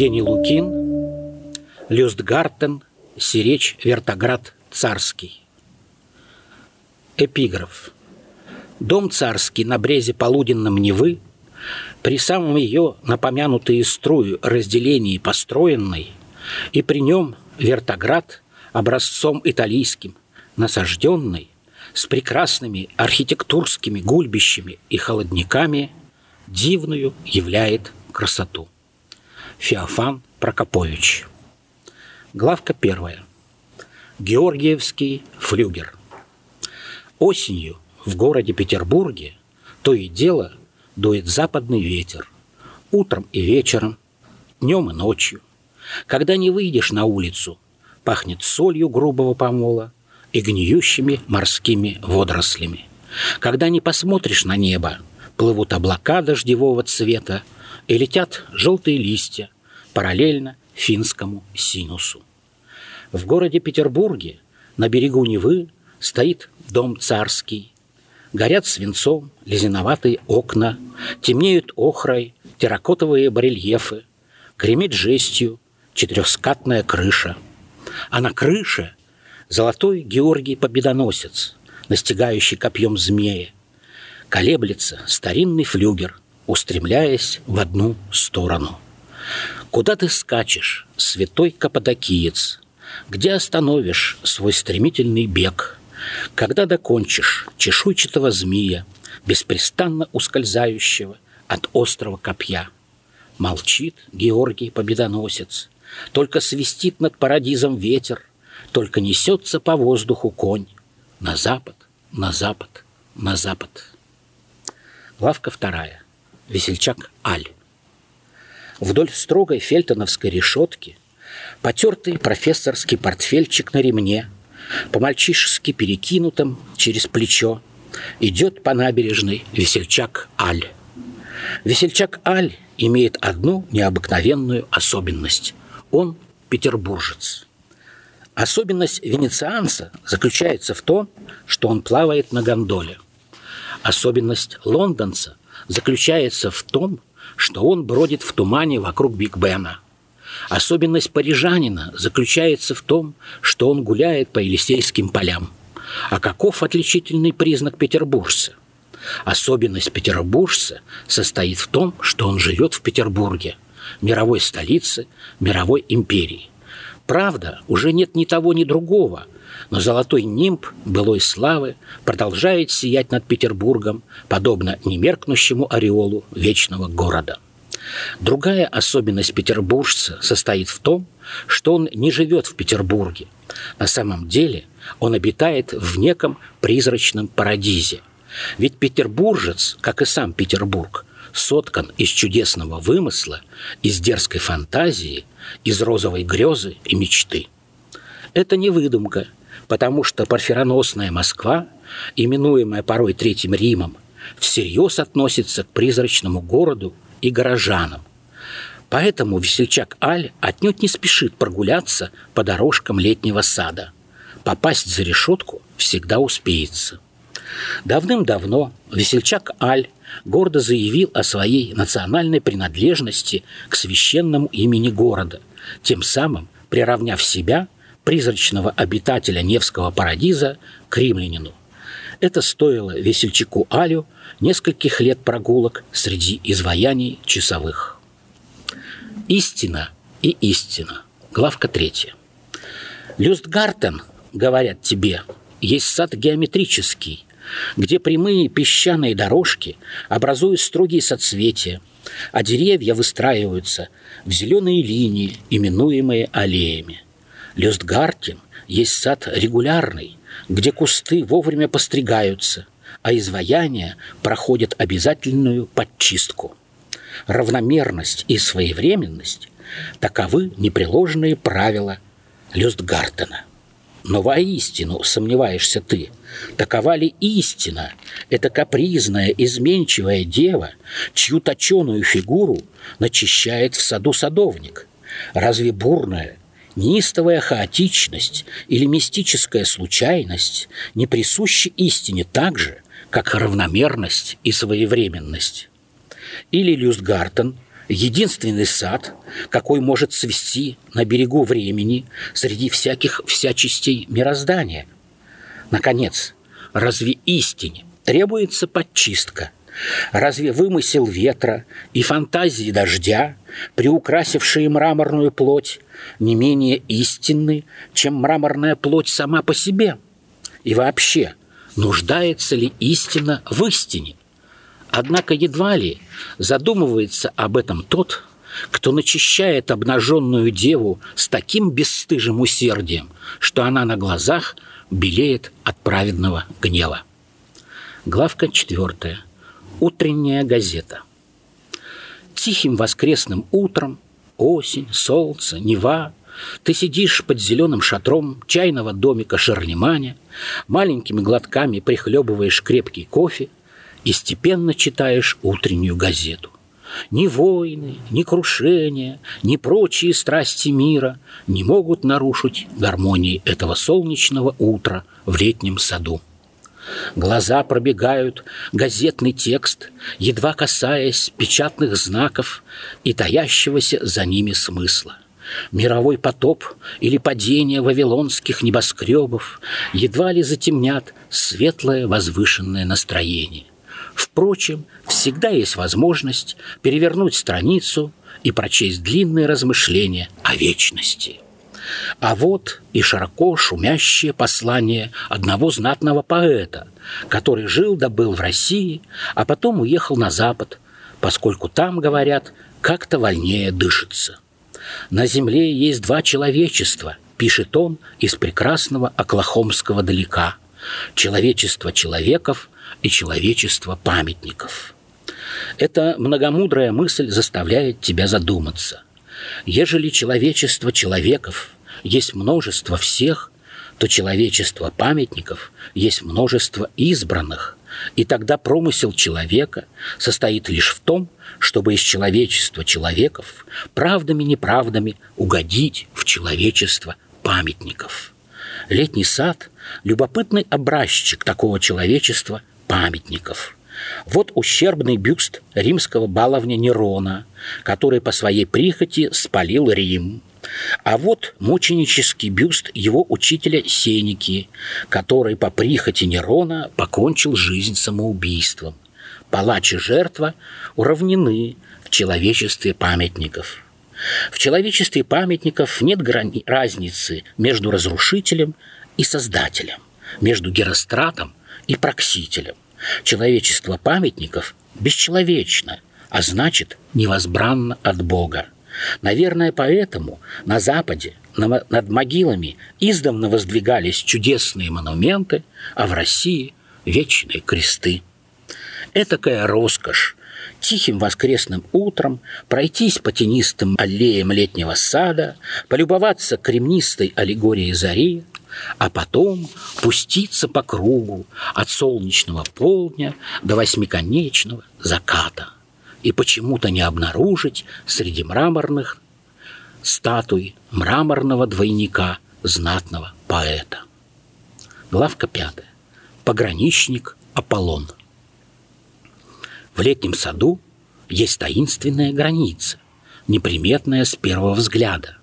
Евгений Лукин, Люстгартен, Сиречь, Вертоград, Царский. Эпиграф. Дом царский на брезе полуденном Невы, при самом ее напомянутые струю разделении построенной, и при нем Вертоград образцом италийским, насажденный, с прекрасными архитектурскими гульбищами и холодниками, дивную являет красоту. Феофан Прокопович. Главка первая. Георгиевский флюгер. Осенью в городе Петербурге то и дело дует западный ветер. Утром и вечером, днем и ночью. Когда не выйдешь на улицу, пахнет солью грубого помола и гниющими морскими водорослями. Когда не посмотришь на небо, плывут облака дождевого цвета и летят желтые листья параллельно финскому синусу. В городе Петербурге на берегу Невы стоит дом царский. Горят свинцом лизиноватые окна, темнеют охрой терракотовые барельефы, гремит жестью четырехскатная крыша. А на крыше золотой Георгий Победоносец, настигающий копьем змея. Колеблется старинный флюгер, устремляясь в одну сторону. Куда ты скачешь, святой каппадокиец? Где остановишь свой стремительный бег? Когда докончишь чешуйчатого змея, беспрестанно ускользающего от острого копья? Молчит Георгий Победоносец, только свистит над парадизом ветер, только несется по воздуху конь. На запад, на запад, на запад. Главка вторая. Весельчак Аль. Вдоль строгой фельтоновской решетки потертый профессорский портфельчик на ремне, по-мальчишески перекинутом через плечо, идет по набережной весельчак Аль. Весельчак Аль имеет одну необыкновенную особенность. Он петербуржец. Особенность венецианца заключается в том, что он плавает на гондоле. Особенность лондонца заключается в том, что он бродит в тумане вокруг Биг Бена. Особенность парижанина заключается в том, что он гуляет по Елисейским полям. А каков отличительный признак петербуржца? Особенность петербуржца состоит в том, что он живет в Петербурге, мировой столице мировой империи. Правда, уже нет ни того, ни другого, но золотой нимб былой славы продолжает сиять над Петербургом, подобно немеркнущему ореолу вечного города. Другая особенность петербуржца состоит в том, что он не живет в Петербурге. На самом деле он обитает в неком призрачном парадизе. Ведь петербуржец, как и сам Петербург, соткан из чудесного вымысла, из дерзкой фантазии – из розовой грезы и мечты. Это не выдумка, потому что парфироносная Москва, именуемая порой Третьим Римом, всерьез относится к призрачному городу и горожанам. Поэтому весельчак Аль отнюдь не спешит прогуляться по дорожкам летнего сада. Попасть за решетку всегда успеется. Давным-давно весельчак Аль гордо заявил о своей национальной принадлежности к священному имени города, тем самым приравняв себя, призрачного обитателя Невского парадиза, к римлянину. Это стоило весельчаку Алю нескольких лет прогулок среди изваяний часовых. Истина и истина. Главка третья. Люстгартен, говорят тебе, есть сад геометрический, где прямые песчаные дорожки образуют строгие соцветия, а деревья выстраиваются в зеленые линии, именуемые аллеями. Лёстгартен есть сад регулярный, где кусты вовремя постригаются, а изваяния проходят обязательную подчистку. Равномерность и своевременность – таковы непреложные правила Люстгартена. Но воистину сомневаешься ты, такова ли истина, эта капризная, изменчивая дева, чью точеную фигуру начищает в саду садовник? Разве бурная, неистовая хаотичность или мистическая случайность не присущи истине так же, как равномерность и своевременность? Или Люстгартен единственный сад, какой может свести на берегу времени среди всяких всячестей мироздания. Наконец, разве истине требуется подчистка? Разве вымысел ветра и фантазии дождя, приукрасившие мраморную плоть, не менее истинны, чем мраморная плоть сама по себе? И вообще, нуждается ли истина в истине? Однако едва ли задумывается об этом тот, кто начищает обнаженную деву с таким бесстыжим усердием, что она на глазах белеет от праведного гнева. Главка четвертая. Утренняя газета. Тихим воскресным утром, осень, солнце, Нева, ты сидишь под зеленым шатром чайного домика Шарлеманя, маленькими глотками прихлебываешь крепкий кофе и степенно читаешь утреннюю газету. Ни войны, ни крушения, ни прочие страсти мира не могут нарушить гармонии этого солнечного утра в летнем саду. Глаза пробегают газетный текст, едва касаясь печатных знаков и таящегося за ними смысла. Мировой потоп или падение вавилонских небоскребов едва ли затемнят светлое возвышенное настроение. Впрочем, всегда есть возможность перевернуть страницу и прочесть длинные размышления о вечности. А вот и широко шумящее послание одного знатного поэта, который жил да был в России, а потом уехал на Запад, поскольку там, говорят, как-то вольнее дышится. На земле есть два человечества, пишет он из прекрасного Оклахомского далека. Человечество человеков и человечество памятников. Эта многомудрая мысль заставляет тебя задуматься. Ежели человечество человеков есть множество всех, то человечество памятников есть множество избранных, и тогда промысел человека состоит лишь в том, чтобы из человечества человеков правдами-неправдами угодить в человечество памятников. Летний сад – любопытный образчик такого человечества памятников. Вот ущербный бюст римского баловня Нерона, который по своей прихоти спалил Рим – а вот мученический бюст его учителя Сеники, который по прихоти Нерона покончил жизнь самоубийством. Палач и жертва уравнены в человечестве памятников. В человечестве памятников нет грани- разницы между разрушителем и создателем, между Геростратом и Проксителем. Человечество памятников бесчеловечно, а значит невозбранно от Бога. Наверное, поэтому на Западе над могилами издавна воздвигались чудесные монументы, а в России – вечные кресты. Этакая роскошь тихим воскресным утром пройтись по тенистым аллеям летнего сада, полюбоваться кремнистой аллегорией зари, а потом пуститься по кругу от солнечного полдня до восьмиконечного заката – и почему-то не обнаружить среди мраморных статуй мраморного двойника знатного поэта. Главка пятая. Пограничник Аполлон. В летнем саду есть таинственная граница, неприметная с первого взгляда.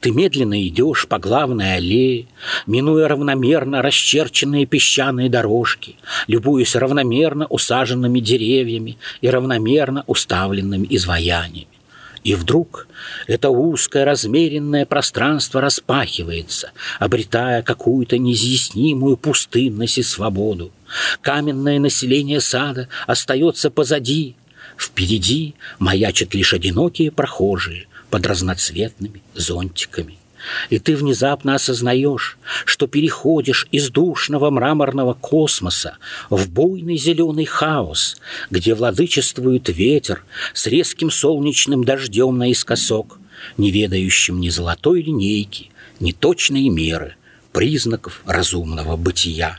Ты медленно идешь по главной аллее, минуя равномерно расчерченные песчаные дорожки, любуясь равномерно усаженными деревьями и равномерно уставленными изваяниями. И вдруг это узкое размеренное пространство распахивается, обретая какую-то неизъяснимую пустынность и свободу. Каменное население сада остается позади. Впереди маячат лишь одинокие прохожие, под разноцветными зонтиками. И ты внезапно осознаешь, что переходишь из душного мраморного космоса в буйный зеленый хаос, где владычествует ветер с резким солнечным дождем наискосок, не ведающим ни золотой линейки, ни точной меры, признаков разумного бытия.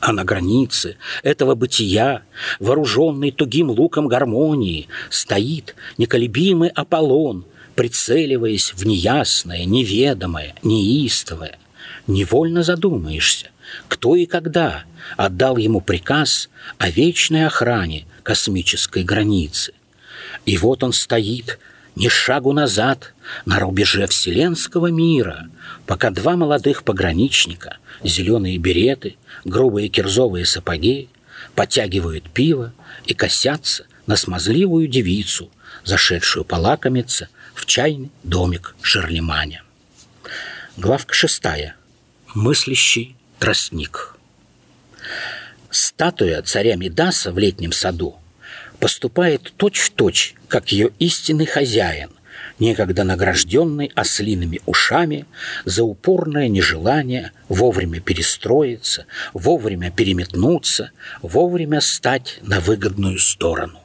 А на границе этого бытия, вооруженный тугим луком гармонии, стоит неколебимый Аполлон, прицеливаясь в неясное, неведомое, неистовое. Невольно задумаешься, кто и когда отдал ему приказ о вечной охране космической границы. И вот он стоит, ни шагу назад, на рубеже вселенского мира, пока два молодых пограничника, зеленые береты, грубые кирзовые сапоги, потягивают пиво и косятся на смазливую девицу, зашедшую полакомиться в чайный домик Шарлеманя. Главка шестая. Мыслящий тростник. Статуя царя Мидаса в летнем саду поступает точь-в-точь, точь, как ее истинный хозяин, некогда награжденный ослиными ушами за упорное нежелание вовремя перестроиться, вовремя переметнуться, вовремя стать на выгодную сторону.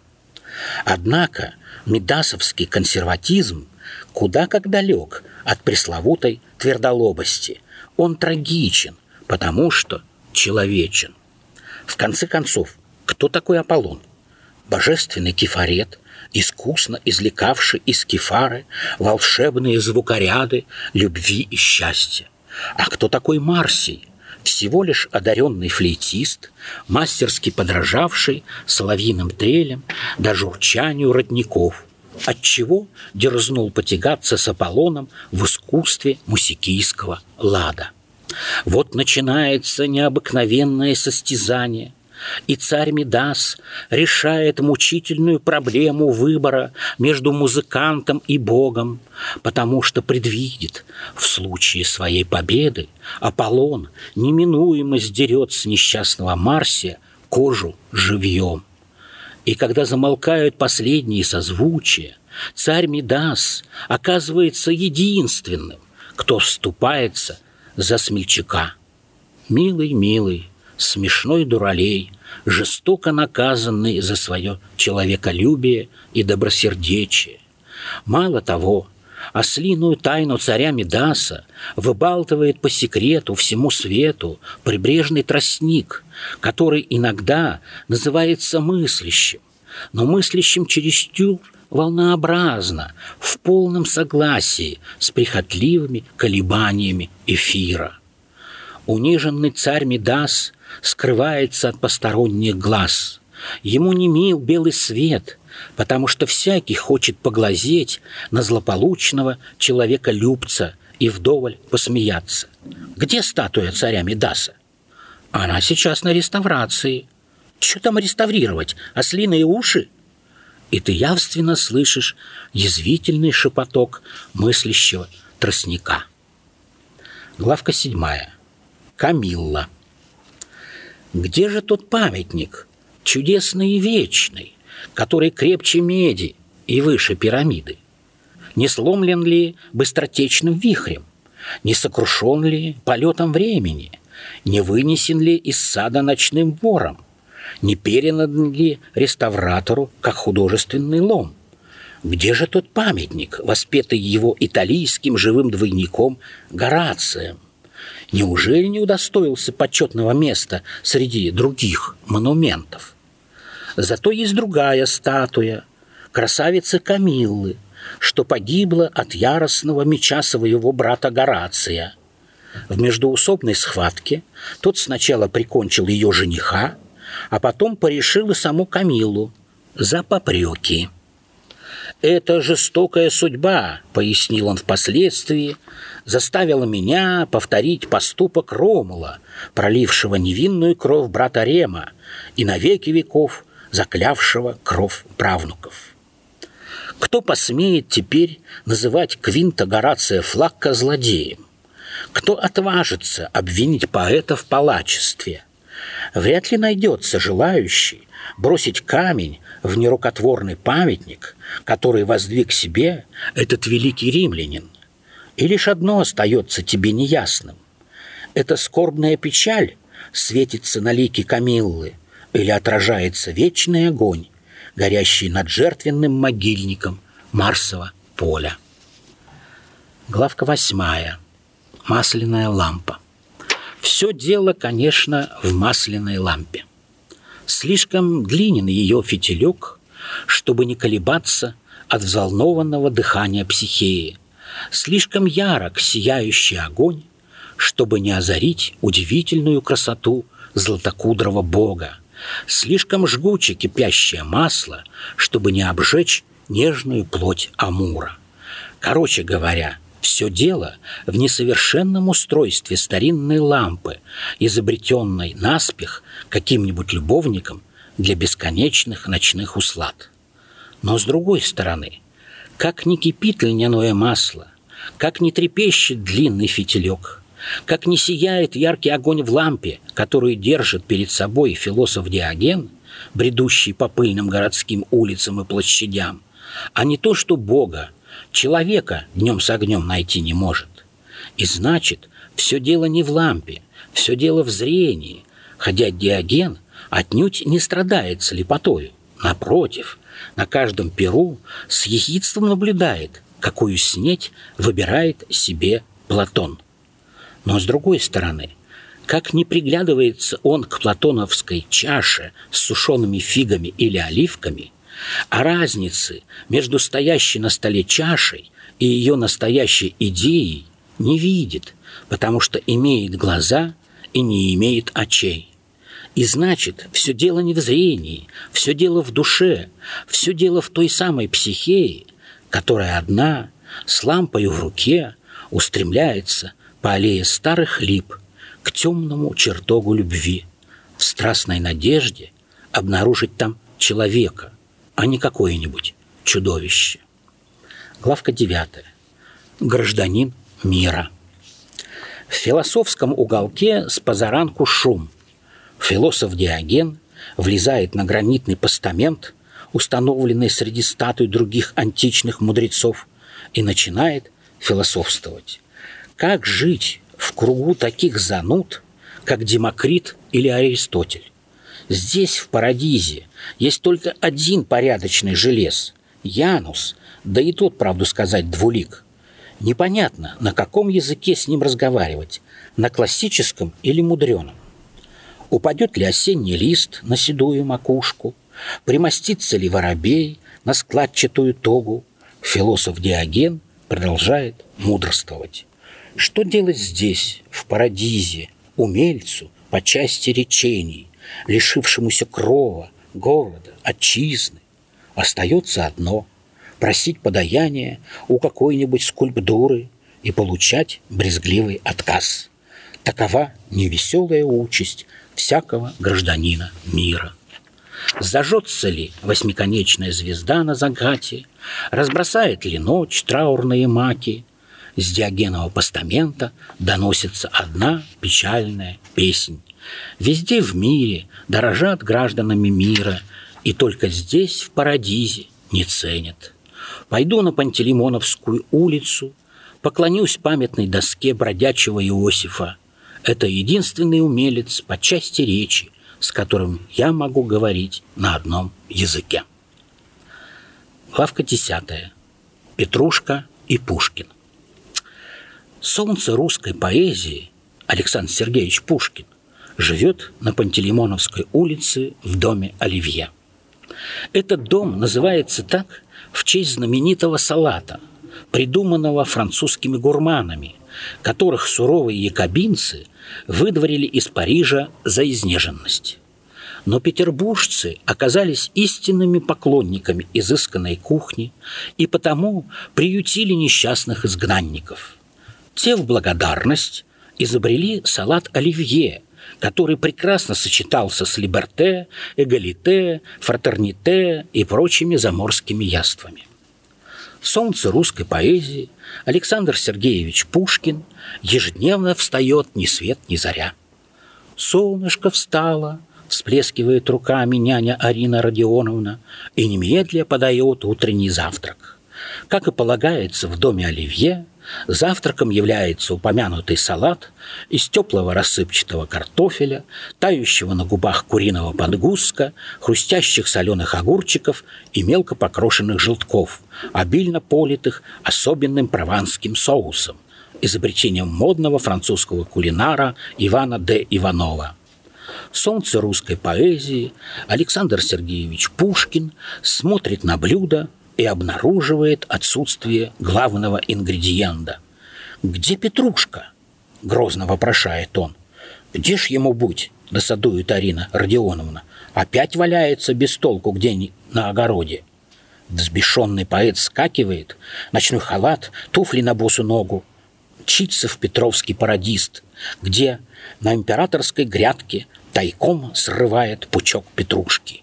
Однако медасовский консерватизм куда как далек от пресловутой твердолобости. Он трагичен, потому что человечен. В конце концов, кто такой Аполлон? Божественный кефарет, искусно извлекавший из кефары волшебные звукоряды любви и счастья. А кто такой Марсий? Всего лишь одаренный флейтист, мастерски подражавший соловьиным трелям до журчанию родников, отчего дерзнул потягаться с Аполлоном в искусстве мусикийского лада. Вот начинается необыкновенное состязание – и царь Мидас решает мучительную проблему выбора между музыкантом и Богом, потому что предвидит, в случае своей победы Аполлон неминуемо сдерет с несчастного Марсия кожу живьем. И когда замолкают последние созвучия, царь Мидас оказывается единственным, кто вступается за смельчака. Милый, милый, смешной дуралей, жестоко наказанный за свое человеколюбие и добросердечие. Мало того, ослиную тайну царя Медаса выбалтывает по секрету всему свету прибрежный тростник, который иногда называется мыслящим, но мыслящим чересчур волнообразно, в полном согласии с прихотливыми колебаниями эфира. Униженный царь Медас скрывается от посторонних глаз. Ему не мил белый свет, потому что всякий хочет поглазеть на злополучного человека-любца и вдоволь посмеяться. Где статуя царя Медаса? Она сейчас на реставрации. Что там реставрировать? Ослиные уши? И ты явственно слышишь язвительный шепоток мыслящего тростника. Главка седьмая. Камилла. Где же тот памятник, чудесный и вечный, который крепче меди и выше пирамиды? Не сломлен ли быстротечным вихрем? Не сокрушен ли полетом времени? Не вынесен ли из сада ночным вором? Не передан ли реставратору, как художественный лом? Где же тот памятник, воспетый его италийским живым двойником Горацием? Неужели не удостоился почетного места среди других монументов? Зато есть другая статуя, красавицы Камиллы, что погибла от яростного меча своего брата Горация. В междуусобной схватке тот сначала прикончил ее жениха, а потом порешил и саму Камилу за попреки. «Это жестокая судьба», — пояснил он впоследствии, заставила меня повторить поступок Ромула, пролившего невинную кровь брата Рема и на веки веков заклявшего кровь правнуков. Кто посмеет теперь называть Квинта Горация Флакка злодеем? Кто отважится обвинить поэта в палачестве? Вряд ли найдется желающий бросить камень в нерукотворный памятник, который воздвиг себе этот великий римлянин. И лишь одно остается тебе неясным. Эта скорбная печаль светится на лике Камиллы или отражается вечный огонь, горящий над жертвенным могильником Марсового поля. Главка восьмая. Масляная лампа. Все дело, конечно, в масляной лампе. Слишком длинен ее фитилек, чтобы не колебаться от взволнованного дыхания психеи, слишком ярок сияющий огонь, чтобы не озарить удивительную красоту златокудрого бога, слишком жгуче кипящее масло, чтобы не обжечь нежную плоть Амура. Короче говоря, все дело в несовершенном устройстве старинной лампы, изобретенной наспех каким-нибудь любовником для бесконечных ночных услад. Но с другой стороны, как не кипит льняное масло, как не трепещет длинный фитилек, как не сияет яркий огонь в лампе, которую держит перед собой философ Диоген, бредущий по пыльным городским улицам и площадям, а не то, что Бога, человека днем с огнем найти не может. И значит, все дело не в лампе, все дело в зрении, хотя Диоген отнюдь не страдает слепотою. Напротив, на каждом перу с ехидством наблюдает, какую снеть выбирает себе Платон. Но с другой стороны, как не приглядывается он к платоновской чаше с сушеными фигами или оливками, а разницы между стоящей на столе чашей и ее настоящей идеей не видит, потому что имеет глаза и не имеет очей. И значит, все дело не в зрении, все дело в душе, все дело в той самой психее, которая одна, с лампой в руке, устремляется по аллее старых лип к темному чертогу любви, в страстной надежде обнаружить там человека, а не какое-нибудь чудовище. Главка 9. Гражданин мира. В философском уголке с позаранку шум. Философ Диоген влезает на гранитный постамент, установленный среди статуй других античных мудрецов, и начинает философствовать. Как жить в кругу таких зануд, как Демокрит или Аристотель? Здесь, в Парадизе, есть только один порядочный желез – Янус, да и тот, правду сказать, двулик. Непонятно, на каком языке с ним разговаривать – на классическом или мудреном. Упадет ли осенний лист на седую макушку, примостится ли воробей на складчатую тогу, философ Диоген продолжает мудрствовать. Что делать здесь, в Парадизе, умельцу по части речений, лишившемуся крова, города, отчизны? Остается одно – просить подаяния у какой-нибудь скульптуры и получать брезгливый отказ. Такова невеселая участь всякого гражданина мира. Зажжется ли восьмиконечная звезда на загате, разбросает ли ночь траурные маки, с диогенного постамента доносится одна печальная песнь. Везде в мире дорожат гражданами мира, и только здесь, в Парадизе, не ценят. Пойду на Пантелеймоновскую улицу, поклонюсь памятной доске бродячего Иосифа. Это единственный умелец по части речи, с которым я могу говорить на одном языке. Главка 10. Петрушка и Пушкин. Солнце русской поэзии Александр Сергеевич Пушкин живет на Пантелеймоновской улице в доме Оливье. Этот дом называется так в честь знаменитого салата, придуманного французскими гурманами, которых суровые якобинцы выдворили из Парижа за изнеженность. Но петербуржцы оказались истинными поклонниками изысканной кухни и потому приютили несчастных изгнанников. Те в благодарность изобрели салат оливье, который прекрасно сочетался с либерте, эгалите, фратерните и прочими заморскими яствами. Солнце русской поэзии Александр Сергеевич Пушкин ежедневно встает ни свет ни заря. Солнышко встало, всплескивает руками няня Арина Родионовна и немедля подает утренний завтрак. Как и полагается в доме Оливье, Завтраком является упомянутый салат из теплого рассыпчатого картофеля, тающего на губах куриного подгузка, хрустящих соленых огурчиков и мелко покрошенных желтков, обильно политых особенным прованским соусом, изобретением модного французского кулинара Ивана де Иванова. Солнце русской поэзии Александр Сергеевич Пушкин смотрит на блюдо, и обнаруживает отсутствие главного ингредиента. «Где Петрушка?» – грозно вопрошает он. «Где ж ему быть?» – досадует Арина Родионовна. «Опять валяется без толку где-нибудь на огороде». Взбешенный поэт скакивает, ночной халат, туфли на босу ногу. Мчится в Петровский парадист, где на императорской грядке тайком срывает пучок петрушки.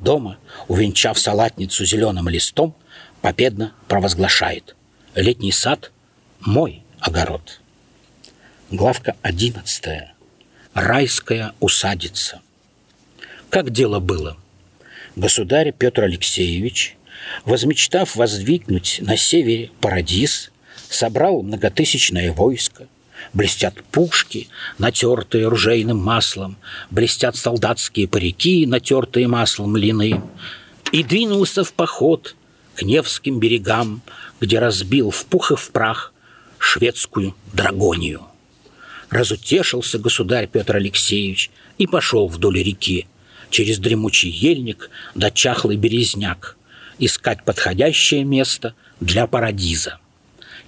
Дома, увенчав салатницу зеленым листом, победно провозглашает «Летний сад – мой огород». Главка одиннадцатая. Райская усадица. Как дело было? Государь Петр Алексеевич, возмечтав воздвигнуть на севере Парадис, собрал многотысячное войско. Блестят пушки, натертые ружейным маслом, блестят солдатские парики, натертые маслом лины, и двинулся в поход к Невским берегам, где разбил в пух и в прах шведскую драгонию. Разутешился государь Петр Алексеевич и пошел вдоль реки, через дремучий ельник да чахлый березняк, искать подходящее место для парадиза.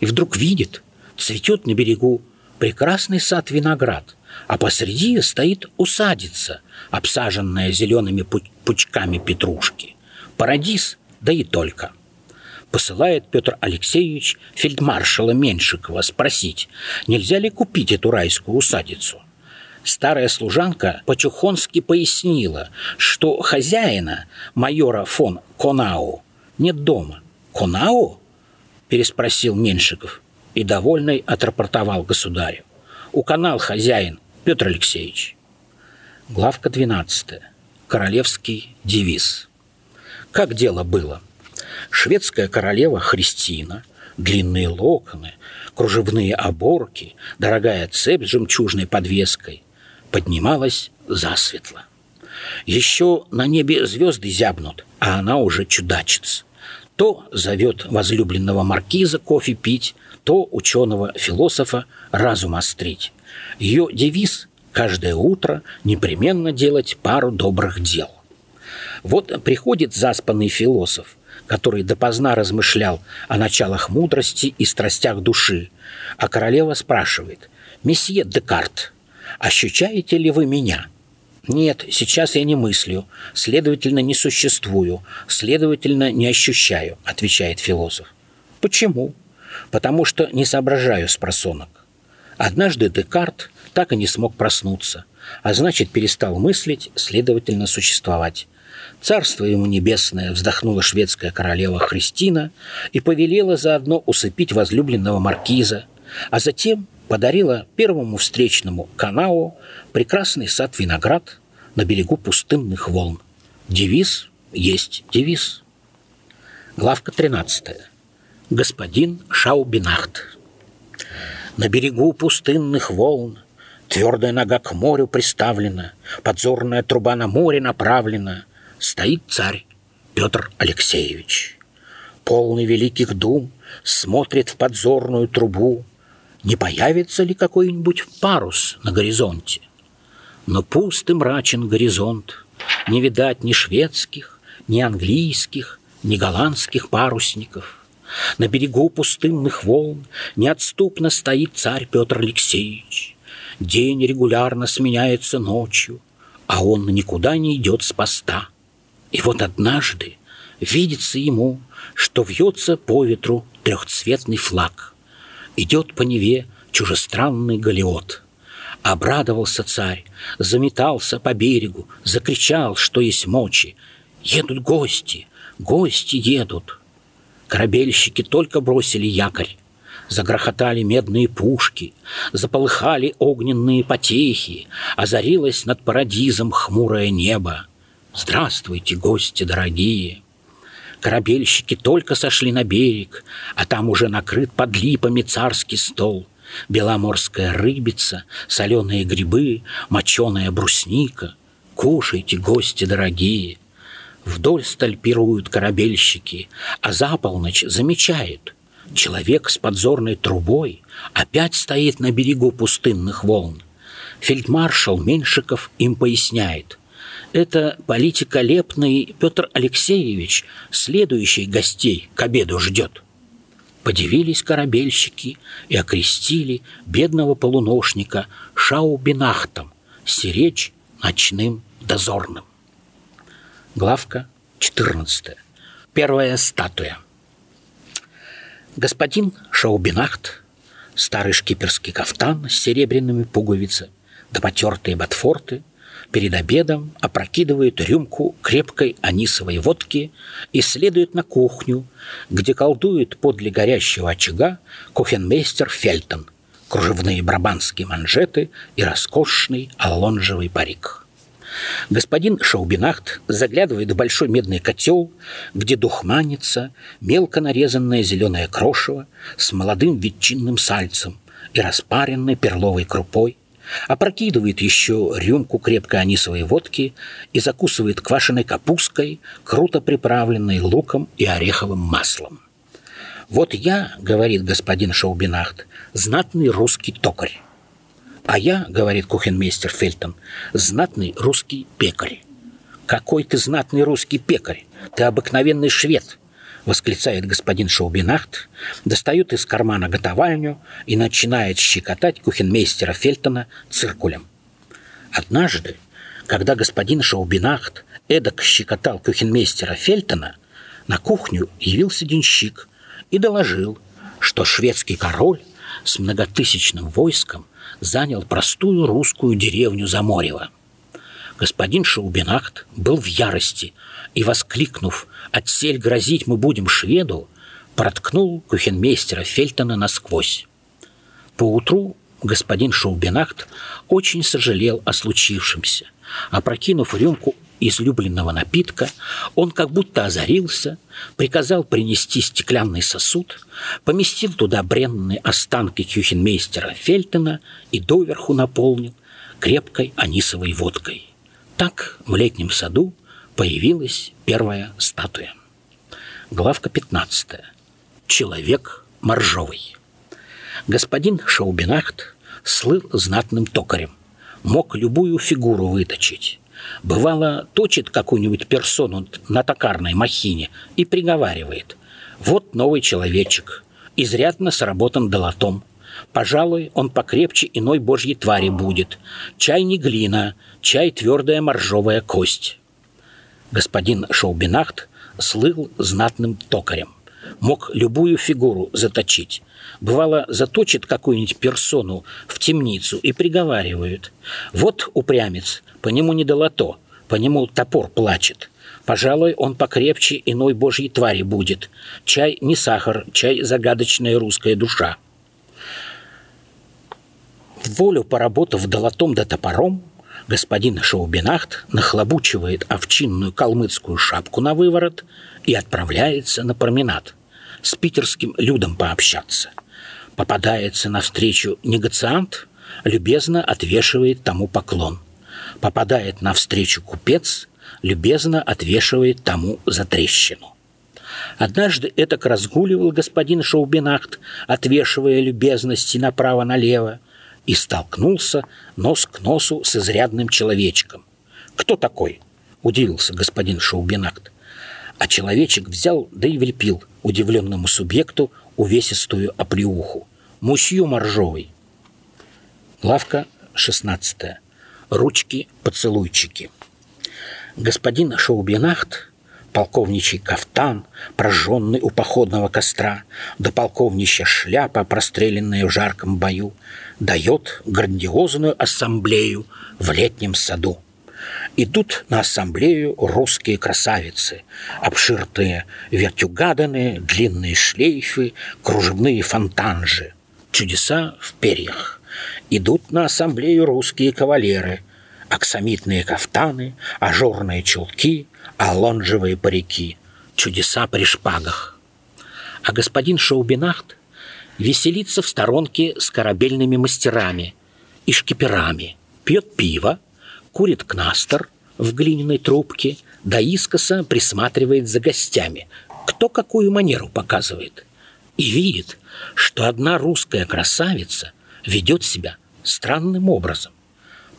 И вдруг видит, цветет на берегу прекрасный сад виноград, а посреди стоит усадица, обсаженная зелеными пучками петрушки. Парадиз, да и только – посылает Петр Алексеевич фельдмаршала Меньшикова спросить, нельзя ли купить эту райскую усадицу. Старая служанка по-чухонски пояснила, что хозяина, майора фон Конау, нет дома. «Конау?» – переспросил Меньшиков и, довольный, отрапортовал государю. «У канал хозяин, Петр Алексеевич». Главка 12. Королевский девиз. Как дело было – шведская королева Христина, длинные локоны, кружевные оборки, дорогая цепь с жемчужной подвеской, поднималась засветло. Еще на небе звезды зябнут, а она уже чудачится. То зовет возлюбленного маркиза кофе пить, то ученого-философа разум острить. Ее девиз – каждое утро непременно делать пару добрых дел. Вот приходит заспанный философ – который допоздна размышлял о началах мудрости и страстях души, а королева спрашивает, «Месье Декарт, ощущаете ли вы меня?» «Нет, сейчас я не мыслю, следовательно, не существую, следовательно, не ощущаю», — отвечает философ. «Почему?» «Потому что не соображаю с просонок». Однажды Декарт так и не смог проснуться, а значит, перестал мыслить, следовательно, существовать. Царство ему небесное вздохнула шведская королева Христина и повелела заодно усыпить возлюбленного маркиза, а затем подарила первому встречному канау прекрасный сад виноград на берегу пустынных волн. Девиз есть девиз. Главка 13. Господин Шаубинахт. На берегу пустынных волн Твердая нога к морю приставлена, Подзорная труба на море направлена, стоит царь Петр Алексеевич. Полный великих дум смотрит в подзорную трубу, не появится ли какой-нибудь парус на горизонте. Но пуст и мрачен горизонт, не видать ни шведских, ни английских, ни голландских парусников. На берегу пустынных волн неотступно стоит царь Петр Алексеевич. День регулярно сменяется ночью, а он никуда не идет с поста. И вот однажды видится ему, что вьется по ветру трехцветный флаг. Идет по Неве чужестранный галиот. Обрадовался царь, заметался по берегу, закричал, что есть мочи. Едут гости, гости едут. Корабельщики только бросили якорь. Загрохотали медные пушки, заполыхали огненные потехи, озарилось над парадизом хмурое небо. Здравствуйте, гости дорогие! Корабельщики только сошли на берег, а там уже накрыт под липами царский стол. Беломорская рыбица, соленые грибы, моченая брусника. Кушайте, гости дорогие! Вдоль стальпируют корабельщики, а за полночь замечают. Человек с подзорной трубой опять стоит на берегу пустынных волн. Фельдмаршал Меньшиков им поясняет – это политиколепный Петр Алексеевич, следующий гостей к обеду ждет. Подивились корабельщики и окрестили бедного полуношника Шаубинахтом, сиречь ночным дозорным. Главка 14. Первая статуя. Господин Шаубинахт, старый шкиперский кафтан с серебряными пуговицами, да потертые ботфорты, перед обедом опрокидывает рюмку крепкой анисовой водки и следует на кухню, где колдует подле горящего очага кофенмейстер Фельтон, кружевные брабанские манжеты и роскошный аллонжевый парик. Господин Шаубинахт заглядывает в большой медный котел, где духманится мелко нарезанное зеленое крошево с молодым ветчинным сальцем и распаренной перловой крупой, опрокидывает еще рюмку крепкой анисовой водки и закусывает квашеной капусткой, круто приправленной луком и ореховым маслом. «Вот я, — говорит господин Шаубинахт, — знатный русский токарь. А я, — говорит кухенмейстер Фельтон, — знатный русский пекарь. Какой ты знатный русский пекарь? Ты обыкновенный швед!» — восклицает господин Шаубинахт, достает из кармана готовальню и начинает щекотать кухенмейстера Фельтона циркулем. Однажды, когда господин Шаубинахт эдак щекотал кухенмейстера Фельтона, на кухню явился денщик и доложил, что шведский король с многотысячным войском занял простую русскую деревню Заморева. Господин Шаубинахт был в ярости и, воскликнув «Отсель грозить мы будем шведу», проткнул кухенмейстера Фельтона насквозь. Поутру господин Шаубинахт очень сожалел о случившемся. Опрокинув рюмку излюбленного напитка, он как будто озарился, приказал принести стеклянный сосуд, поместил туда бренные останки кюхенмейстера Фельтона и доверху наполнил крепкой анисовой водкой. Так в летнем саду появилась первая статуя. Главка 15. Человек моржовый. Господин Шаубинахт слыл знатным токарем, мог любую фигуру выточить. Бывало, точит какую-нибудь персону на токарной махине и приговаривает. Вот новый человечек, изрядно сработан долотом. Пожалуй, он покрепче иной божьей твари будет. Чай не глина, чай твердая моржовая кость. Господин Шаубинахт слыл знатным токарем. Мог любую фигуру заточить. Бывало, заточит какую-нибудь персону в темницу и приговаривают. Вот упрямец, по нему не долото, по нему топор плачет. Пожалуй, он покрепче иной божьей твари будет. Чай не сахар, чай загадочная русская душа. В волю поработав долотом да топором, господин Шаубинахт нахлобучивает овчинную калмыцкую шапку на выворот и отправляется на променад с питерским людом пообщаться. Попадается навстречу негациант, любезно отвешивает тому поклон. Попадает навстречу купец, любезно отвешивает тому за трещину. Однажды этак разгуливал господин Шаубинахт, отвешивая любезности направо-налево, и столкнулся нос к носу с изрядным человечком. «Кто такой?» – удивился господин Шаубинакт. А человечек взял, да и влепил удивленному субъекту увесистую оплеуху. Мусью моржовый. Главка 16. Ручки-поцелуйчики. Господин Шаубинахт полковничий кафтан, прожженный у походного костра, да полковничья шляпа, простреленная в жарком бою, дает грандиозную ассамблею в летнем саду. Идут на ассамблею русские красавицы, обширтые вертюгаданы, длинные шлейфы, кружевные фонтанжи, чудеса в перьях. Идут на ассамблею русские кавалеры, аксамитные кафтаны, ажурные чулки, алонжевые парики, чудеса при шпагах. А господин Шаубинахт веселится в сторонке с корабельными мастерами и шкиперами, пьет пиво, курит кнастер в глиняной трубке, да искоса присматривает за гостями, кто какую манеру показывает. И видит, что одна русская красавица ведет себя странным образом.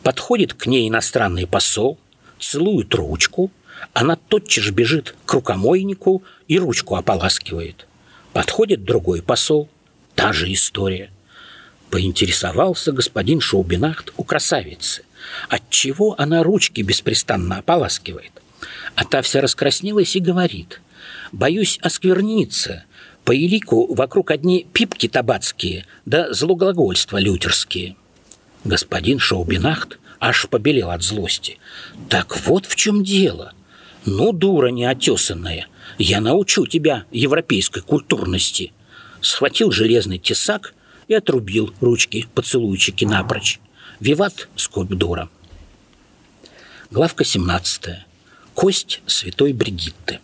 Подходит к ней иностранный посол, целует ручку, она тотчас бежит к рукомойнику и ручку ополаскивает. Подходит другой посол, Та же история. Поинтересовался господин Шаубинахт у красавицы. Отчего она ручки беспрестанно ополаскивает? А та вся раскраснелась и говорит. Боюсь оскверниться. По елику вокруг одни пипки табацкие, да злоглагольства лютерские. Господин Шаубинахт аж побелел от злости. Так вот в чем дело. Ну, дура неотесанная, я научу тебя европейской культурности. Схватил железный тесак и отрубил ручки поцелуйчики напрочь. Виват скульптура. Главка 17. Кость святой Бригитты.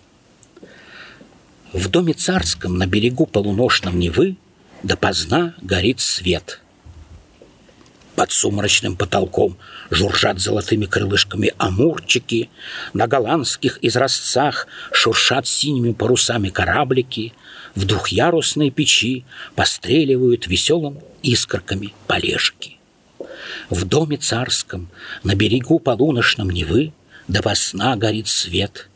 В доме царском на берегу полуношном Невы допоздна горит свет. Под сумрачным потолком журжат золотыми крылышками амурчики, на голландских изразцах шуршат синими парусами кораблики, в двухъярусной печи постреливают веселым искорками полежки. В доме царском на берегу полуношном Невы до сна горит свет.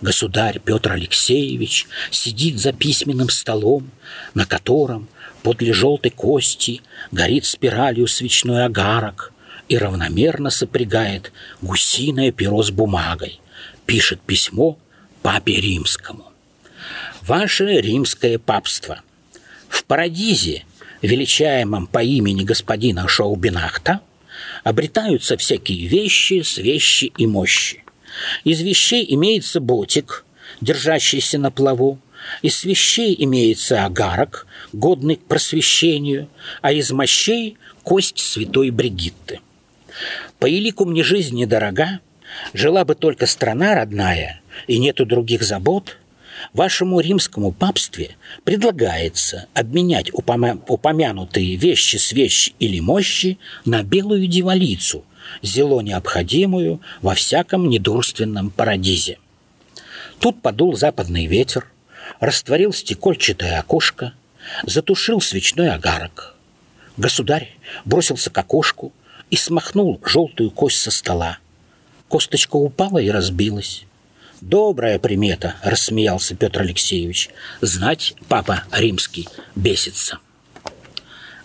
Государь Петр Алексеевич сидит за письменным столом, на котором подле желтой кости горит спиралью свечной огарок и равномерно сопрягает гусиное перо с бумагой, пишет письмо папе римскому. Ваше римское папство. В Парадизе, величаемом по имени господина Шоубинахта, обретаются всякие вещи, свещи и мощи. Из вещей имеется ботик, держащийся на плаву, из вещей имеется агарок, годный к просвещению, а из мощей – кость святой Бригитты. По елику мне жизнь недорога, жила бы только страна родная, и нету других забот – Вашему римскому папстве предлагается обменять упомя... упомянутые вещи с вещи или мощи на белую дивалицу, зело необходимую во всяком недурственном парадизе. Тут подул западный ветер, растворил стекольчатое окошко, затушил свечной огарок. Государь бросился к окошку и смахнул желтую кость со стола. Косточка упала и разбилась. Добрая примета, рассмеялся Петр Алексеевич. Знать, папа римский бесится.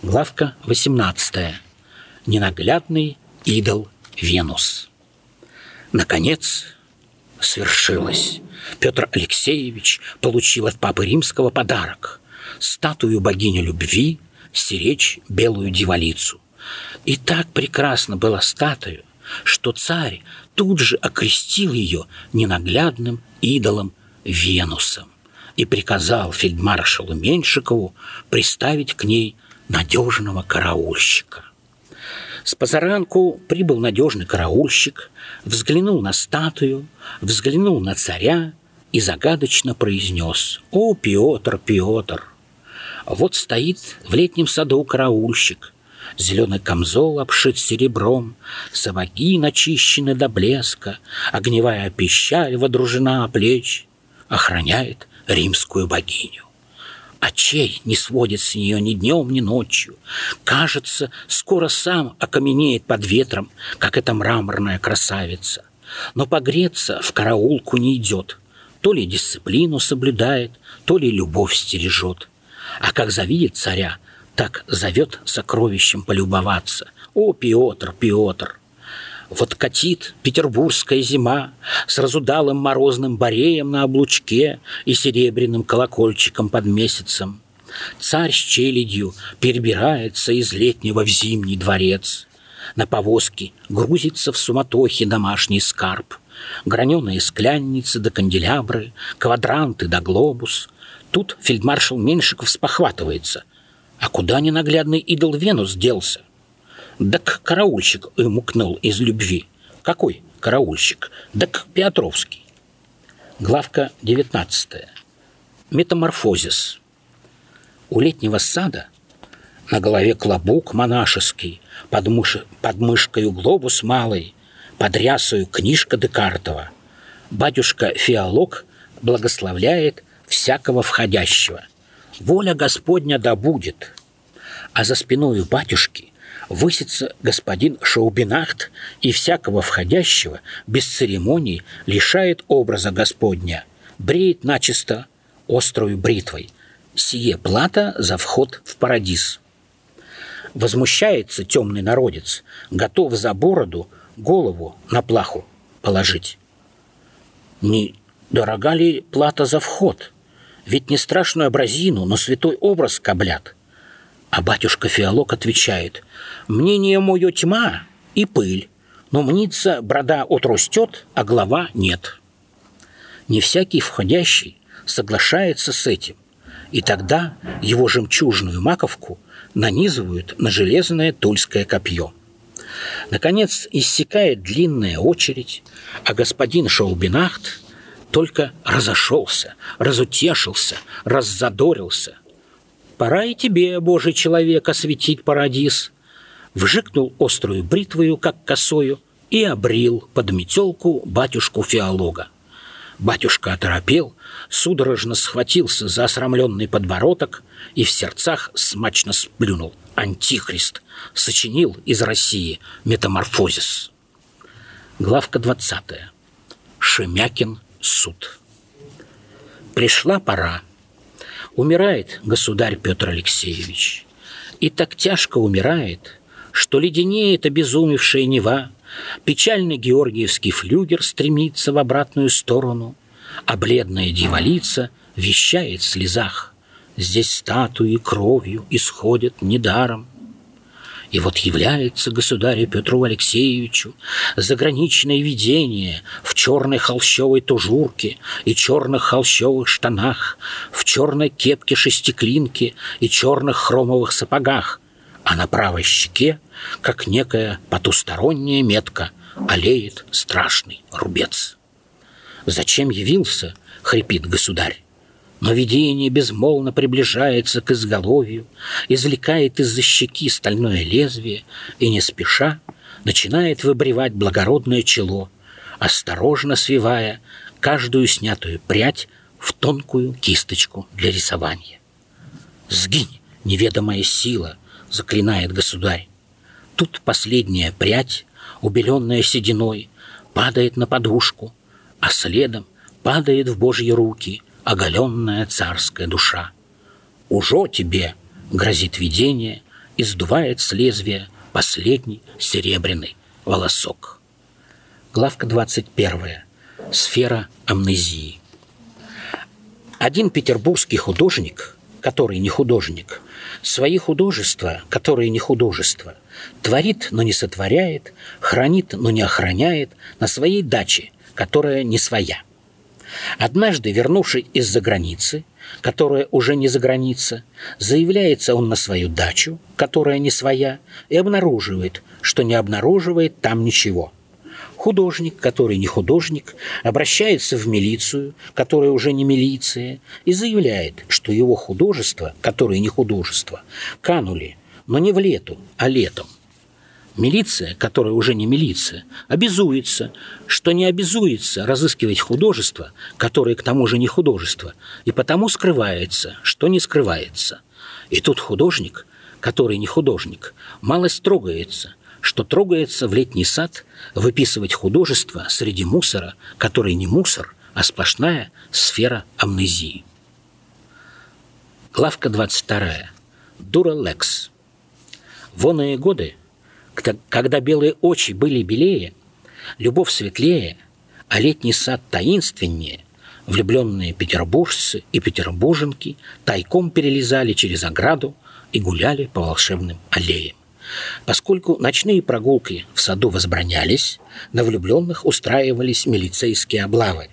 Главка 18. Ненаглядный идол Венус. Наконец, свершилось. Петр Алексеевич получил от папы римского подарок – статую богини любви, сиречь белую дивалицу. И так прекрасно была статуя, что царь тут же окрестил ее ненаглядным идолом Венусом и приказал фельдмаршалу Меньшикову приставить к ней надежного караульщика. С позаранку прибыл надежный караульщик, взглянул на статую, взглянул на царя и загадочно произнес «О, Петр, Петр!» Вот стоит в летнем саду караульщик, Зеленый камзол обшит серебром, Сапоги начищены до блеска, Огневая пищаль водружена о плеч, Охраняет римскую богиню. Очей не сводит с нее ни днем, ни ночью. Кажется, скоро сам окаменеет под ветром, как эта мраморная красавица. Но погреться в караулку не идет. То ли дисциплину соблюдает, то ли любовь стережет. А как завидит царя, так зовет сокровищем полюбоваться. О, Петр, Петр! Вот катит петербургская зима с разудалым морозным бореем на облучке и серебряным колокольчиком под месяцем. Царь с челядью перебирается из летнего в зимний дворец. На повозке грузится в суматохе домашний скарб. Граненые склянницы до канделябры, квадранты до глобус. Тут фельдмаршал Меньшиков спохватывается – а куда ненаглядный идол Венус делся? Так караульщик мукнул из любви. Какой караульщик? Так Петровский. Главка 19. Метаморфозис. У летнего сада на голове клобук монашеский, под, мыш... под мышкою глобус малый, под рясою книжка Декартова. Батюшка Фиолог благословляет всякого входящего – воля Господня да будет. А за спиною батюшки высится господин Шаубинахт и всякого входящего без церемоний лишает образа Господня, бреет начисто острую бритвой. Сие плата за вход в парадиз. Возмущается темный народец, готов за бороду голову на плаху положить. Не дорога ли плата за вход – Ведь не страшную образину, но святой образ каблят. А батюшка Фиолок отвечает, «Мнение мое тьма и пыль, но мнится брода отрастет, а голова нет». Не всякий входящий соглашается с этим, и тогда его жемчужную маковку нанизывают на железное тульское копье. Наконец иссякает длинная очередь, а господин Шаубинахт только разошелся, разутешился, раззадорился. «Пора и тебе, Божий человек, осветить парадис!» Вжикнул острую бритвою, как косою, и обрил под метелку батюшку фиолога. Батюшка оторопел, судорожно схватился за осрамленный подбородок и в сердцах смачно сплюнул. Антихрист сочинил из России метаморфозис. Главка 20. Шемякин суд. Пришла пора. Умирает государь Петр Алексеевич. И так тяжко умирает, что леденеет обезумевшая Нева, печальный георгиевский флюгер стремится в обратную сторону, а бледная дьяволица вещает в слезах. Здесь статуи кровью исходят недаром. И вот является государю Петру Алексеевичу заграничное видение в черной холщовой тужурке и черных холщовых штанах, в черной кепке-шестиклинке и черных хромовых сапогах, а на правой щеке, как некая потусторонняя метка, олеет страшный рубец. «Зачем явился?» — хрипит государь. Но видение безмолвно приближается к изголовью, извлекает из-за щеки стальное лезвие и, не спеша, начинает выбривать благородное чело, осторожно свивая каждую снятую прядь в тонкую кисточку для рисования. «Сгинь, неведомая сила!» — заклинает государь. Тут последняя прядь, убеленная сединой, падает на подушку, а следом падает в Божьи руки оголенная царская душа. «Ужо тебе!» — грозит видение и сдувает с лезвия последний серебряный волосок. Главка 21. Сфера амнезии. Один петербургский художник, который не художник, свои художества, которые не художества, творит, но не сотворяет, хранит, но не охраняет на своей даче, которая не своя. Однажды, вернувшись из-за границы, которая уже не за граница, заявляется он на свою дачу, которая не своя, и обнаруживает, что не обнаруживает там ничего. Художник, который не художник, обращается в милицию, которая уже не милиция, и заявляет, что его художество, которое не художество, канули, но не в лету, а летом. Милиция, которая уже не милиция, обязуется, что не обязуется разыскивать художество, которое к тому же не художество, и потому скрывается, что не скрывается. И тут художник, который не художник, малость трогается, что трогается в летний сад выписывать художество среди мусора, который не мусор, а сплошная сфера амнезии. Главка 22. Дура Лекс. Воные годы – когда белые очи были белее, любовь светлее, а летний сад таинственнее, влюбленные петербуржцы и петербурженки тайком перелезали через ограду и гуляли по волшебным аллеям. Поскольку ночные прогулки в саду возбранялись, на влюбленных устраивались милицейские облавы,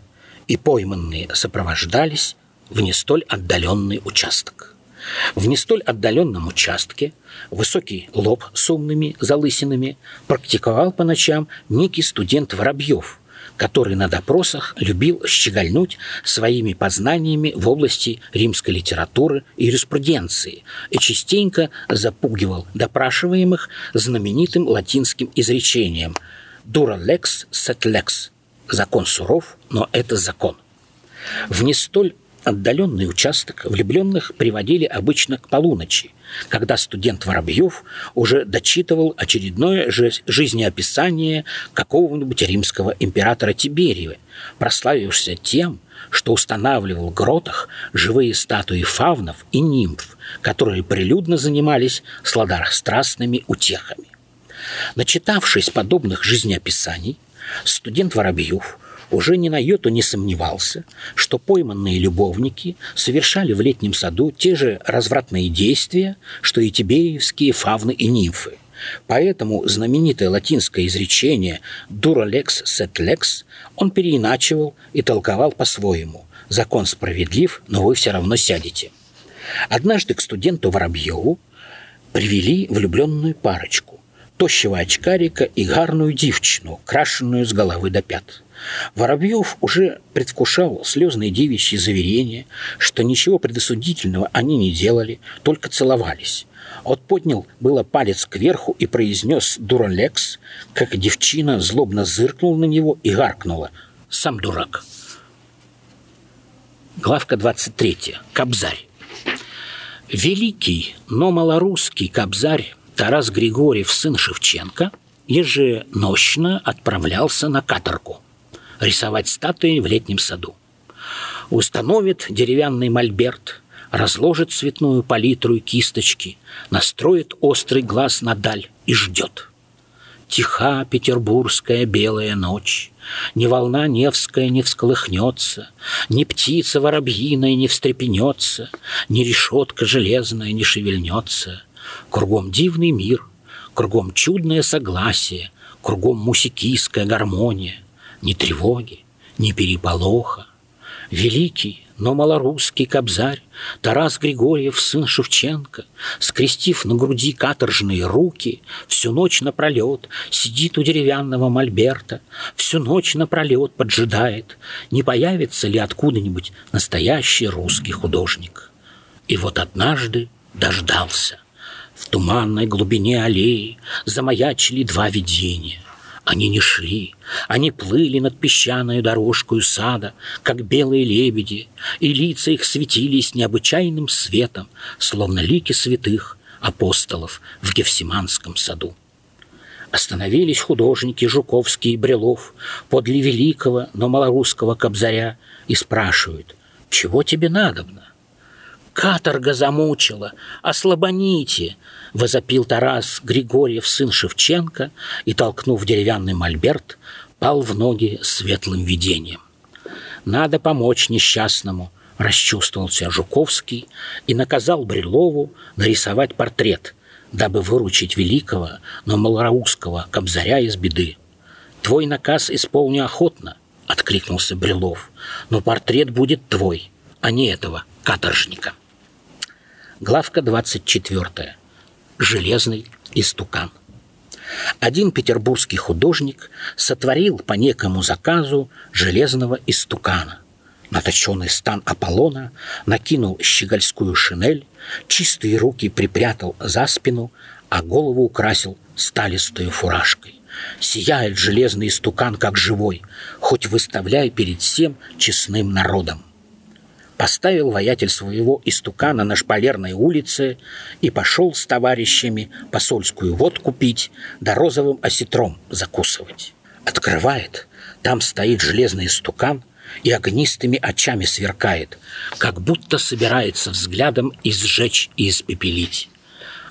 и пойманные сопровождались в не столь отдаленный участок. В не столь отдаленном участке высокий лоб с умными залысинами практиковал по ночам некий студент Воробьев, который на допросах любил щегольнуть своими познаниями в области римской литературы и юриспруденции и частенько запугивал допрашиваемых знаменитым латинским изречением «Dura lex sed lex» – «Закон суров, но это закон». В не столь отдаленный участок влюбленных приводили обычно к полуночи, когда студент Воробьев уже дочитывал очередное жизнеописание какого-нибудь римского императора Тиберия, прославившегося тем, что устанавливал в гротах живые статуи фавнов и нимф, которые прилюдно занимались сладострастными утехами. Начитавшись подобных жизнеописаний, студент Воробьев уже ни на йоту не сомневался, что пойманные любовники совершали в летнем саду те же развратные действия, что и тибеевские фавны и нимфы. Поэтому знаменитое латинское изречение «dura lex sed lex» он переиначивал и толковал по-своему. «Закон справедлив, но вы все равно сядете». Однажды к студенту Воробьеву привели влюбленную парочку – тощего очкарика и гарную девчину, крашенную с головы до пят. Воробьев уже предвкушал слезные девичьи заверения, что ничего предосудительного они не делали, только целовались. Он поднял было палец кверху и произнес «Дуралекс», как девчина злобно зыркнула на него и гаркнула «Сам дурак». Главка 23. Кобзарь. Великий, но малорусский кобзарь Тарас Григорьев, сын Шевченко, еженощно отправлялся на каторгу рисовать статуи в летнем саду. Установит деревянный мольберт, разложит цветную палитру и кисточки, настроит острый глаз на даль и ждет. Тиха петербургская белая ночь, Ни волна Невская не всколыхнется, Ни птица воробьиная не встрепенется, Ни решетка железная не шевельнется. Кругом дивный мир, кругом чудное согласие, Кругом мусикийская гармония, Ни тревоги, ни переполоха. Великий, но малорусский кобзарь Тарас Григорьев, сын Шевченко, Скрестив на груди каторжные руки, Всю ночь напролет сидит у деревянного мольберта, Всю ночь напролет поджидает, Не появится ли откуда-нибудь настоящий русский художник. И вот однажды дождался. В туманной глубине аллеи Замаячили два видения — они не шли, они плыли над песчаной дорожкой сада, как белые лебеди, и лица их светились необычайным светом, словно лики святых апостолов в Гефсиманском саду. Остановились художники Жуковский и Брелов подле великого, но малорусского кобзаря и спрашивают, «Чего тебе надобно?» «Каторга замучила! Ослабоните!» — возопил Тарас Григорьев, сын Шевченко, и, толкнув деревянный мольберт, пал в ноги светлым видением. «Надо помочь несчастному», — расчувствовался Жуковский и наказал Брилову нарисовать портрет, дабы выручить великого, но малороусского кобзаря из беды. «Твой наказ исполню охотно», — откликнулся Брилов, «но портрет будет твой, а не этого каторжника». Главка 24. Железный истукан. Один петербургский художник сотворил по некому заказу железного истукана. На точенный стан Аполлона накинул щегольскую шинель, чистые руки припрятал за спину, а голову украсил сталистой фуражкой. Сияет железный истукан, как живой, хоть выставляй перед всем честным народом поставил воятель своего истукана на шпалерной улице и пошел с товарищами посольскую водку пить, да розовым осетром закусывать. Открывает, там стоит железный истукан и огнистыми очами сверкает, как будто собирается взглядом изжечь и испепелить.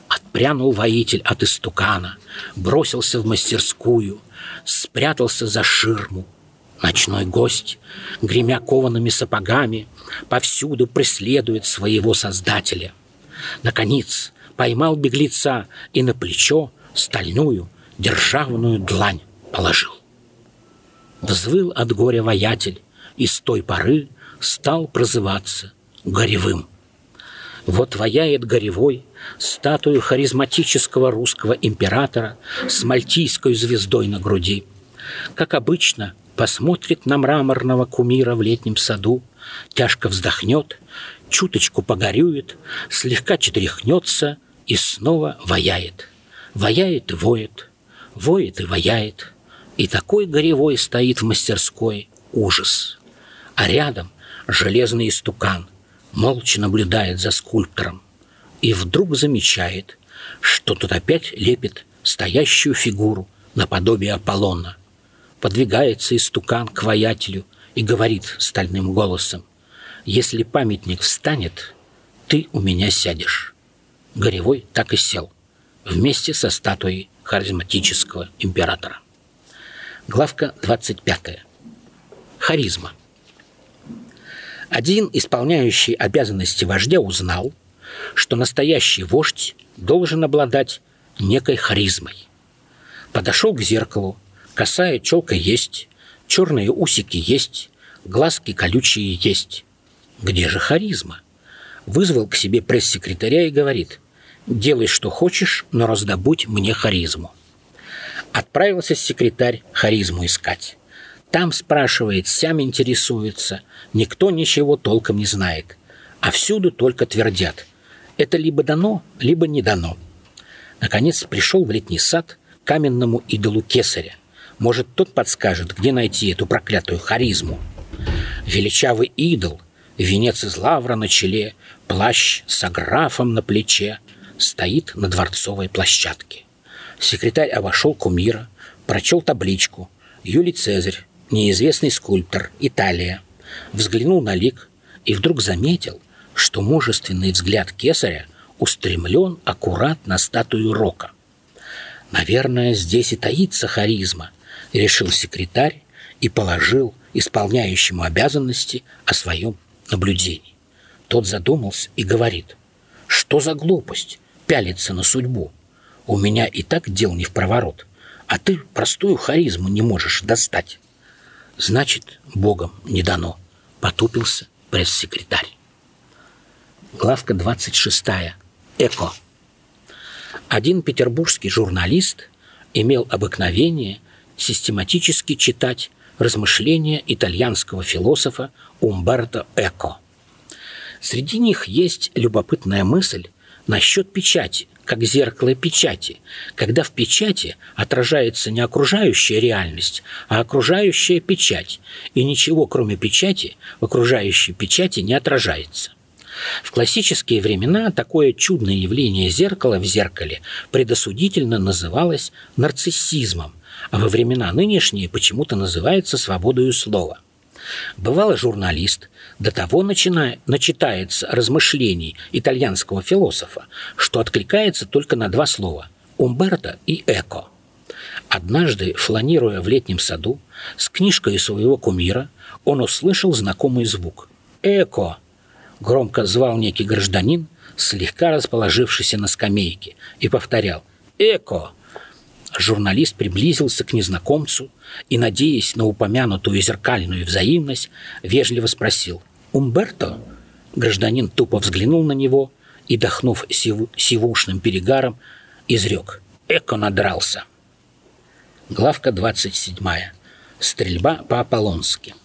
Отпрянул воитель от истукана, бросился в мастерскую, спрятался за ширму, Ночной гость, гремя коваными сапогами, повсюду преследует своего создателя. Наконец, поймал беглеца и на плечо стальную державную длань положил. Взвыл от горя воятель, и с той поры стал прозываться Горевым. Вот ваяет Горевой статую харизматического русского императора с мальтийской звездой на груди. Как обычно, посмотрит на мраморного кумира в летнем саду, тяжко вздохнет, чуточку погорюет, слегка четряхнется и снова ваяет. Ваяет и воет, воет и ваяет. И такой горевой стоит в мастерской ужас. А рядом железный истукан молча наблюдает за скульптором и вдруг замечает, что тут опять лепит стоящую фигуру наподобие Аполлона подвигается истукан к воятелю и говорит стальным голосом, «Если памятник встанет, ты у меня сядешь». Горевой так и сел, вместе со статуей харизматического императора. Главка 25. харизма. Один исполняющий обязанности вождя узнал, что настоящий вождь должен обладать некой харизмой. Подошел к зеркалу, косая челка есть, черные усики есть, глазки колючие есть. Где же харизма? Вызвал к себе пресс-секретаря и говорит, делай, что хочешь, но раздобудь мне харизму. Отправился секретарь харизму искать. Там спрашивает, сам интересуется, никто ничего толком не знает. А всюду только твердят. Это либо дано, либо не дано. Наконец пришел в летний сад к каменному идолу кесаря. Может, тот подскажет, где найти эту проклятую харизму. Величавый идол, венец из лавра на челе, плащ с аграфом на плече, стоит на дворцовой площадке. Секретарь обошел кумира, прочел табличку «Юлий Цезарь, неизвестный скульптор, Италия». Взглянул на лик и вдруг заметил, что мужественный взгляд кесаря устремлен аккурат на статую Рока. «Наверное, здесь и таится харизма», — решил секретарь и положил исполняющему обязанности о своем наблюдении. Тот задумался и говорит, «Что за глупость пялиться на судьбу?» У меня и так дел не в проворот, а ты простую харизму не можешь достать. Значит, Богом не дано, потупился пресс-секретарь. Главка 26. Эко. Один петербургский журналист имел обыкновение систематически читать размышления итальянского философа Умберто Эко. Среди них есть любопытная мысль насчет печати, как зеркало печати, когда в печати отражается не окружающая реальность, а окружающая печать, и ничего, кроме печати, в окружающей печати не отражается. В классические времена такое чудное явление зеркала в зеркале предосудительно называлось нарциссизмом, а во времена нынешние почему-то называется свободою слова – Бывало, журналист до того начиная, начитается размышлений итальянского философа, что откликается только на два слова – «умберто» и «эко». Однажды, фланируя в летнем саду, с книжкой своего кумира, он услышал знакомый звук. «Эко!» – громко звал некий гражданин, слегка расположившийся на скамейке, и повторял «Эко!» Журналист приблизился к незнакомцу и, надеясь на упомянутую зеркальную взаимность, вежливо спросил «Умберто?» Гражданин тупо взглянул на него и, дохнув сив... сивушным перегаром, изрек «Эко надрался». Главка 27. Стрельба по-аполлонски.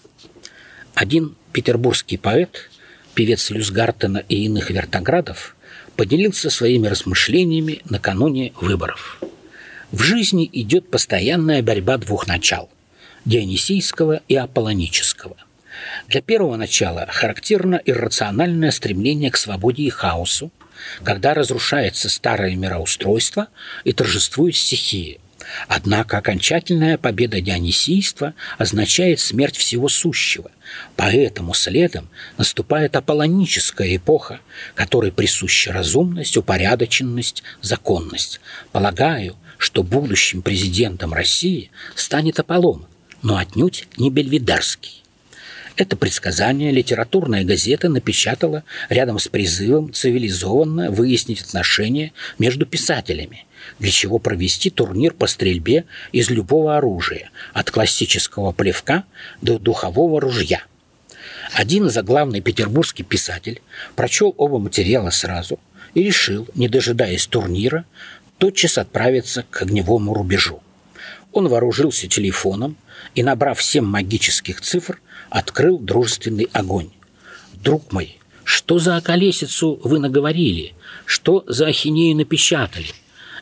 Один петербургский поэт, певец Люсгартена и иных вертоградов, поделился своими размышлениями накануне выборов – в жизни идет постоянная борьба двух начал – дионисийского и аполлонического. Для первого начала характерно иррациональное стремление к свободе и хаосу, когда разрушается старое мироустройство и торжествует стихии. Однако окончательная победа дионисийства означает смерть всего сущего. Поэтому следом наступает аполлоническая эпоха, которой присуща разумность, упорядоченность, законность. Полагаю, что будущим президентом России станет Аполлон, но отнюдь не Бельведерский. Это предсказание литературная газета напечатала рядом с призывом цивилизованно выяснить отношения между писателями, для чего провести турнир по стрельбе из любого оружия, от классического плевка до духового ружья. Один заглавный петербургский писатель прочел оба материала сразу и решил, не дожидаясь турнира, тотчас отправиться к огневому рубежу. Он вооружился телефоном и, набрав семь магических цифр, открыл дружественный огонь. «Друг мой, что за околесицу вы наговорили? Что за ахинею напечатали?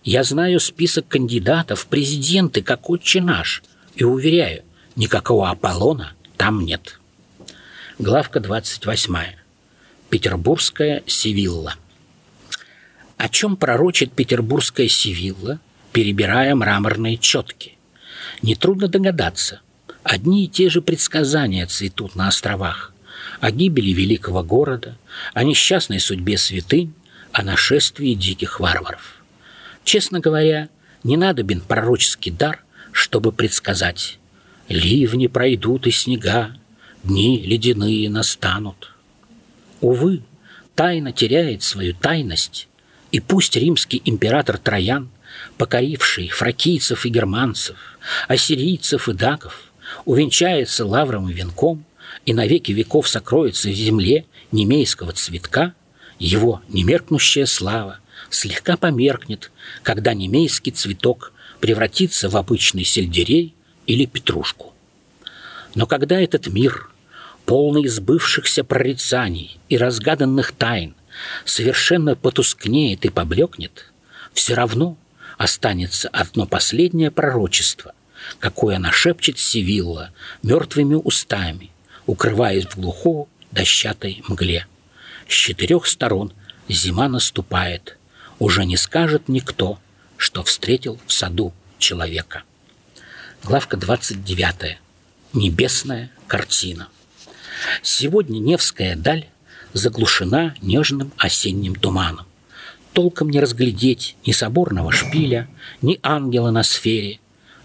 Я знаю список кандидатов в президенты, как отче наш, и уверяю, никакого Аполлона там нет». Главка 28. Петербургская Севилла. О чем пророчит петербургская Севилла, перебирая мраморные четки? Нетрудно догадаться. Одни и те же предсказания цветут на островах. О гибели великого города, о несчастной судьбе святынь, о нашествии диких варваров. Честно говоря, не надобен пророческий дар, чтобы предсказать. Ливни пройдут и снега, дни ледяные настанут. Увы, тайна теряет свою тайность, и пусть римский император Троян, покоривший фракийцев и германцев, ассирийцев и даков, увенчается лавровым венком и навеки веков сокроется в земле немейского цветка, его немеркнущая слава слегка померкнет, когда немейский цветок превратится в обычный сельдерей или петрушку. Но когда этот мир, полный сбывшихся прорицаний и разгаданных тайн, совершенно потускнеет и поблекнет, все равно останется одно последнее пророчество, какое она шепчет Сивилла мертвыми устами, укрываясь в глухой дощатой мгле. С четырех сторон зима наступает, уже не скажет никто, что встретил в саду человека. Главка 29. Небесная картина. Сегодня Невская даль заглушена нежным осенним туманом. Толком не разглядеть ни соборного шпиля, ни ангела на сфере,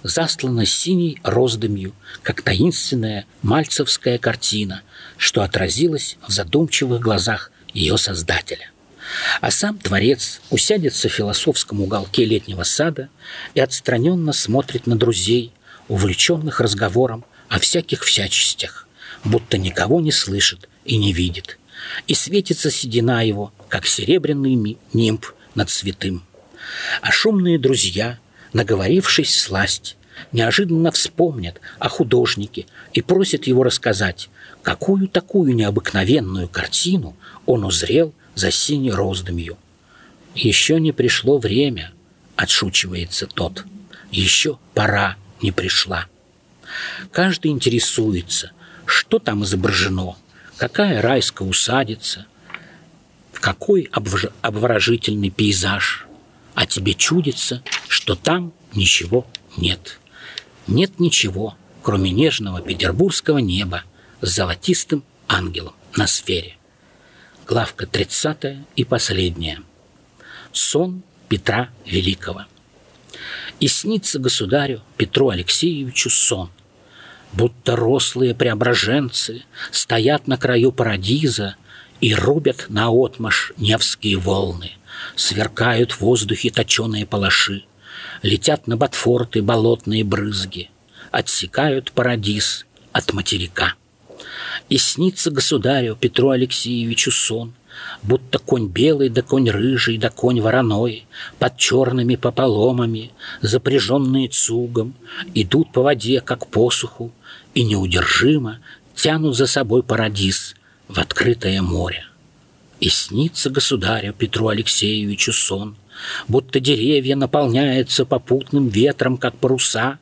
застлана синей роздымью, как таинственная мальцевская картина, что отразилась в задумчивых глазах ее создателя. А сам Творец усядется в философском уголке летнего сада и отстраненно смотрит на друзей, увлеченных разговором о всяких всячестях, будто никого не слышит и не видит. И светится седина его, как серебряный нимб над святым. А шумные друзья, наговорившись сласть, неожиданно вспомнят о художнике и просят его рассказать, какую такую необыкновенную картину он узрел за синей роздымью. «Еще не пришло время», — отшучивается тот. «Еще пора не пришла». Каждый интересуется, что там изображено, какая райская усадица, какой обворожительный пейзаж, а тебе чудится, что там ничего нет. Нет ничего, кроме нежного петербургского неба с золотистым ангелом на сфере. Главка 30 и последняя. Сон Петра Великого. И снится государю Петру Алексеевичу сон, будто рослые преображенцы стоят на краю парадиза и рубят на наотмашь Невские волны, сверкают в воздухе точеные палаши, летят на ботфорты болотные брызги, отсекают парадиз от материка. И снится государю Петру Алексеевичу сон, Будто конь белый, да конь рыжий, да конь вороной, Под черными пополомами, запряженные цугом, Идут по воде, как посуху, и неудержимо Тянут за собой парадиз в открытое море. И снится государю Петру Алексеевичу сон, Будто деревья наполняются попутным ветром, как паруса,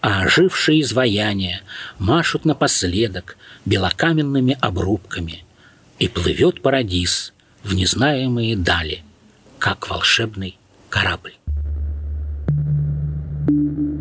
А ожившие изваяния машут напоследок белокаменными обрубками, И плывет парадиз в незнаемые дали, как волшебный корабль. thank you